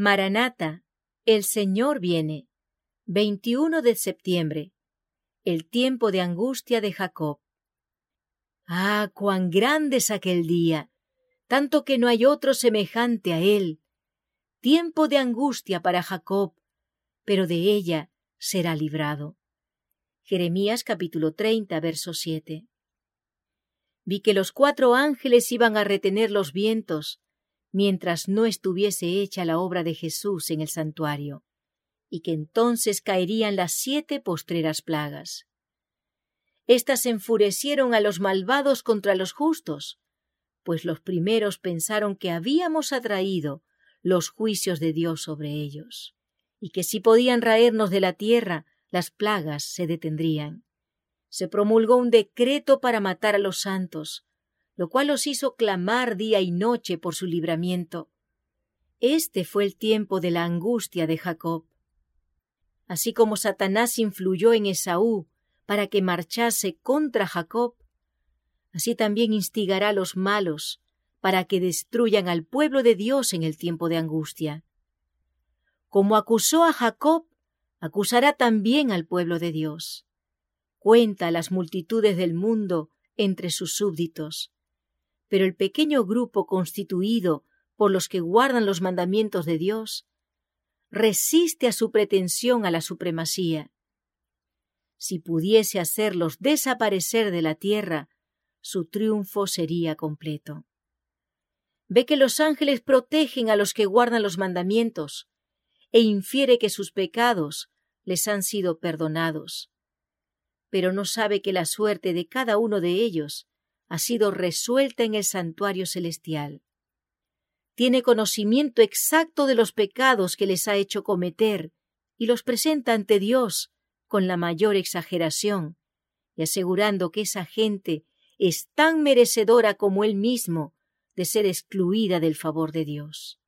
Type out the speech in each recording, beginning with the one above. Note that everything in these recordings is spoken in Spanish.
Maranata, el Señor viene. 21 de septiembre. El tiempo de angustia de Jacob. Ah, cuán grande es aquel día, tanto que no hay otro semejante a él. Tiempo de angustia para Jacob, pero de ella será librado. Jeremías capítulo 30, verso 7. Vi que los cuatro ángeles iban a retener los vientos, mientras no estuviese hecha la obra de Jesús en el santuario, y que entonces caerían las siete postreras plagas. Estas enfurecieron a los malvados contra los justos, pues los primeros pensaron que habíamos atraído los juicios de Dios sobre ellos, y que si podían raernos de la tierra, las plagas se detendrían. Se promulgó un decreto para matar a los santos, lo cual los hizo clamar día y noche por su libramiento. Este fue el tiempo de la angustia de Jacob. Así como Satanás influyó en Esaú para que marchase contra Jacob, así también instigará a los malos para que destruyan al pueblo de Dios en el tiempo de angustia. Como acusó a Jacob, acusará también al pueblo de Dios. Cuenta las multitudes del mundo entre sus súbditos pero el pequeño grupo constituido por los que guardan los mandamientos de Dios resiste a su pretensión a la supremacía. Si pudiese hacerlos desaparecer de la tierra, su triunfo sería completo. Ve que los ángeles protegen a los que guardan los mandamientos, e infiere que sus pecados les han sido perdonados. Pero no sabe que la suerte de cada uno de ellos ha sido resuelta en el santuario celestial. Tiene conocimiento exacto de los pecados que les ha hecho cometer y los presenta ante Dios con la mayor exageración, y asegurando que esa gente es tan merecedora como él mismo de ser excluida del favor de Dios.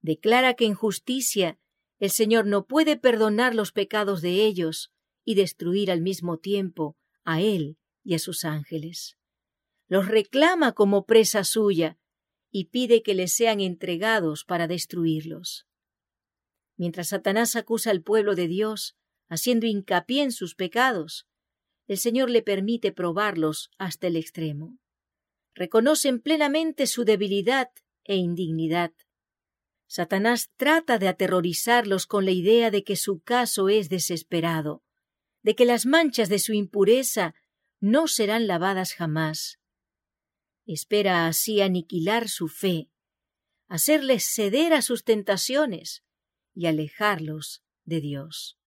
Declara que en justicia el Señor no puede perdonar los pecados de ellos y destruir al mismo tiempo a él y a sus ángeles los reclama como presa suya y pide que les sean entregados para destruirlos. Mientras Satanás acusa al pueblo de Dios, haciendo hincapié en sus pecados, el Señor le permite probarlos hasta el extremo. Reconocen plenamente su debilidad e indignidad. Satanás trata de aterrorizarlos con la idea de que su caso es desesperado, de que las manchas de su impureza no serán lavadas jamás, Espera así aniquilar su fe, hacerles ceder a sus tentaciones y alejarlos de Dios.